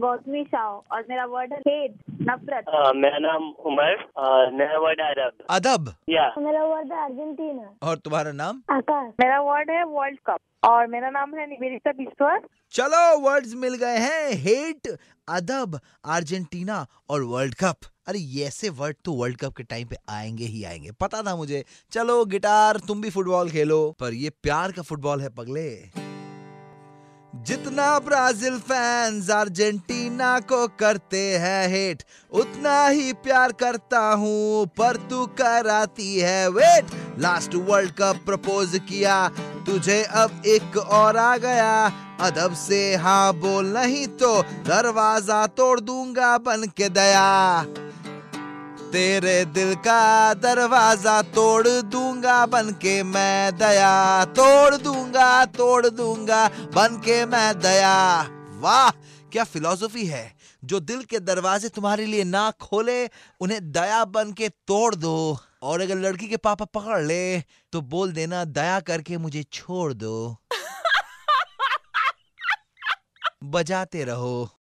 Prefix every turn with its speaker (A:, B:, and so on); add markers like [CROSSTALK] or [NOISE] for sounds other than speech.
A: गौतमी शाह और मेरा वर्ड है हेट नफरत।
B: मेरा नाम उमर अ, मेरा वर्ड अरब।
C: अदब।
B: या।
A: मेरा वर्ड है अर्जेंटीना।
C: और तुम्हारा नाम?
A: आकाश।
D: मेरा वर्ड है वर्ल्ड कप और मेरा नाम है निवेदिता बिस्वर।
C: चलो वर्ड्स मिल गए हैं। हेट अदब अर्जेंटीना और वर्ल्ड कप अरे ये ऐसे वर्ड तो वर्ल्ड कप के टाइम पे आएँगे ही आएँगे। पता था मुझे। चलो गिटार तुम भी फुटबॉल खेलो। पर ये प्यार का फुटबॉल है पगले। जितना ब्राज़ील फैंस अर्जेंटीना को करते हैं हेट उतना ही प्यार करता हूँ, पर तू कराती है wait last world cup propose किया, तुझे अब एक और आ गया। अदब से हाँ बोल नहीं तो दरवाज़ा तोड़ दूँगा बन के दया। तेरे दिल का दरवाज़ा तोड़ दूँगा बन के मैं दया। तोड़ दूँगा तोड़ दूँगा बन के मैं दया। वाह क्या फिलॉसफी है। जो दिल के दरवाजे तुम्हारे लिए ना खोले उन्हें दया बन के तोड़ दो। और अगर लड़की के पापा पकड़ ले तो बोल देना दया करके मुझे छोड़ दो। [LAUGHS] बजाते रहो।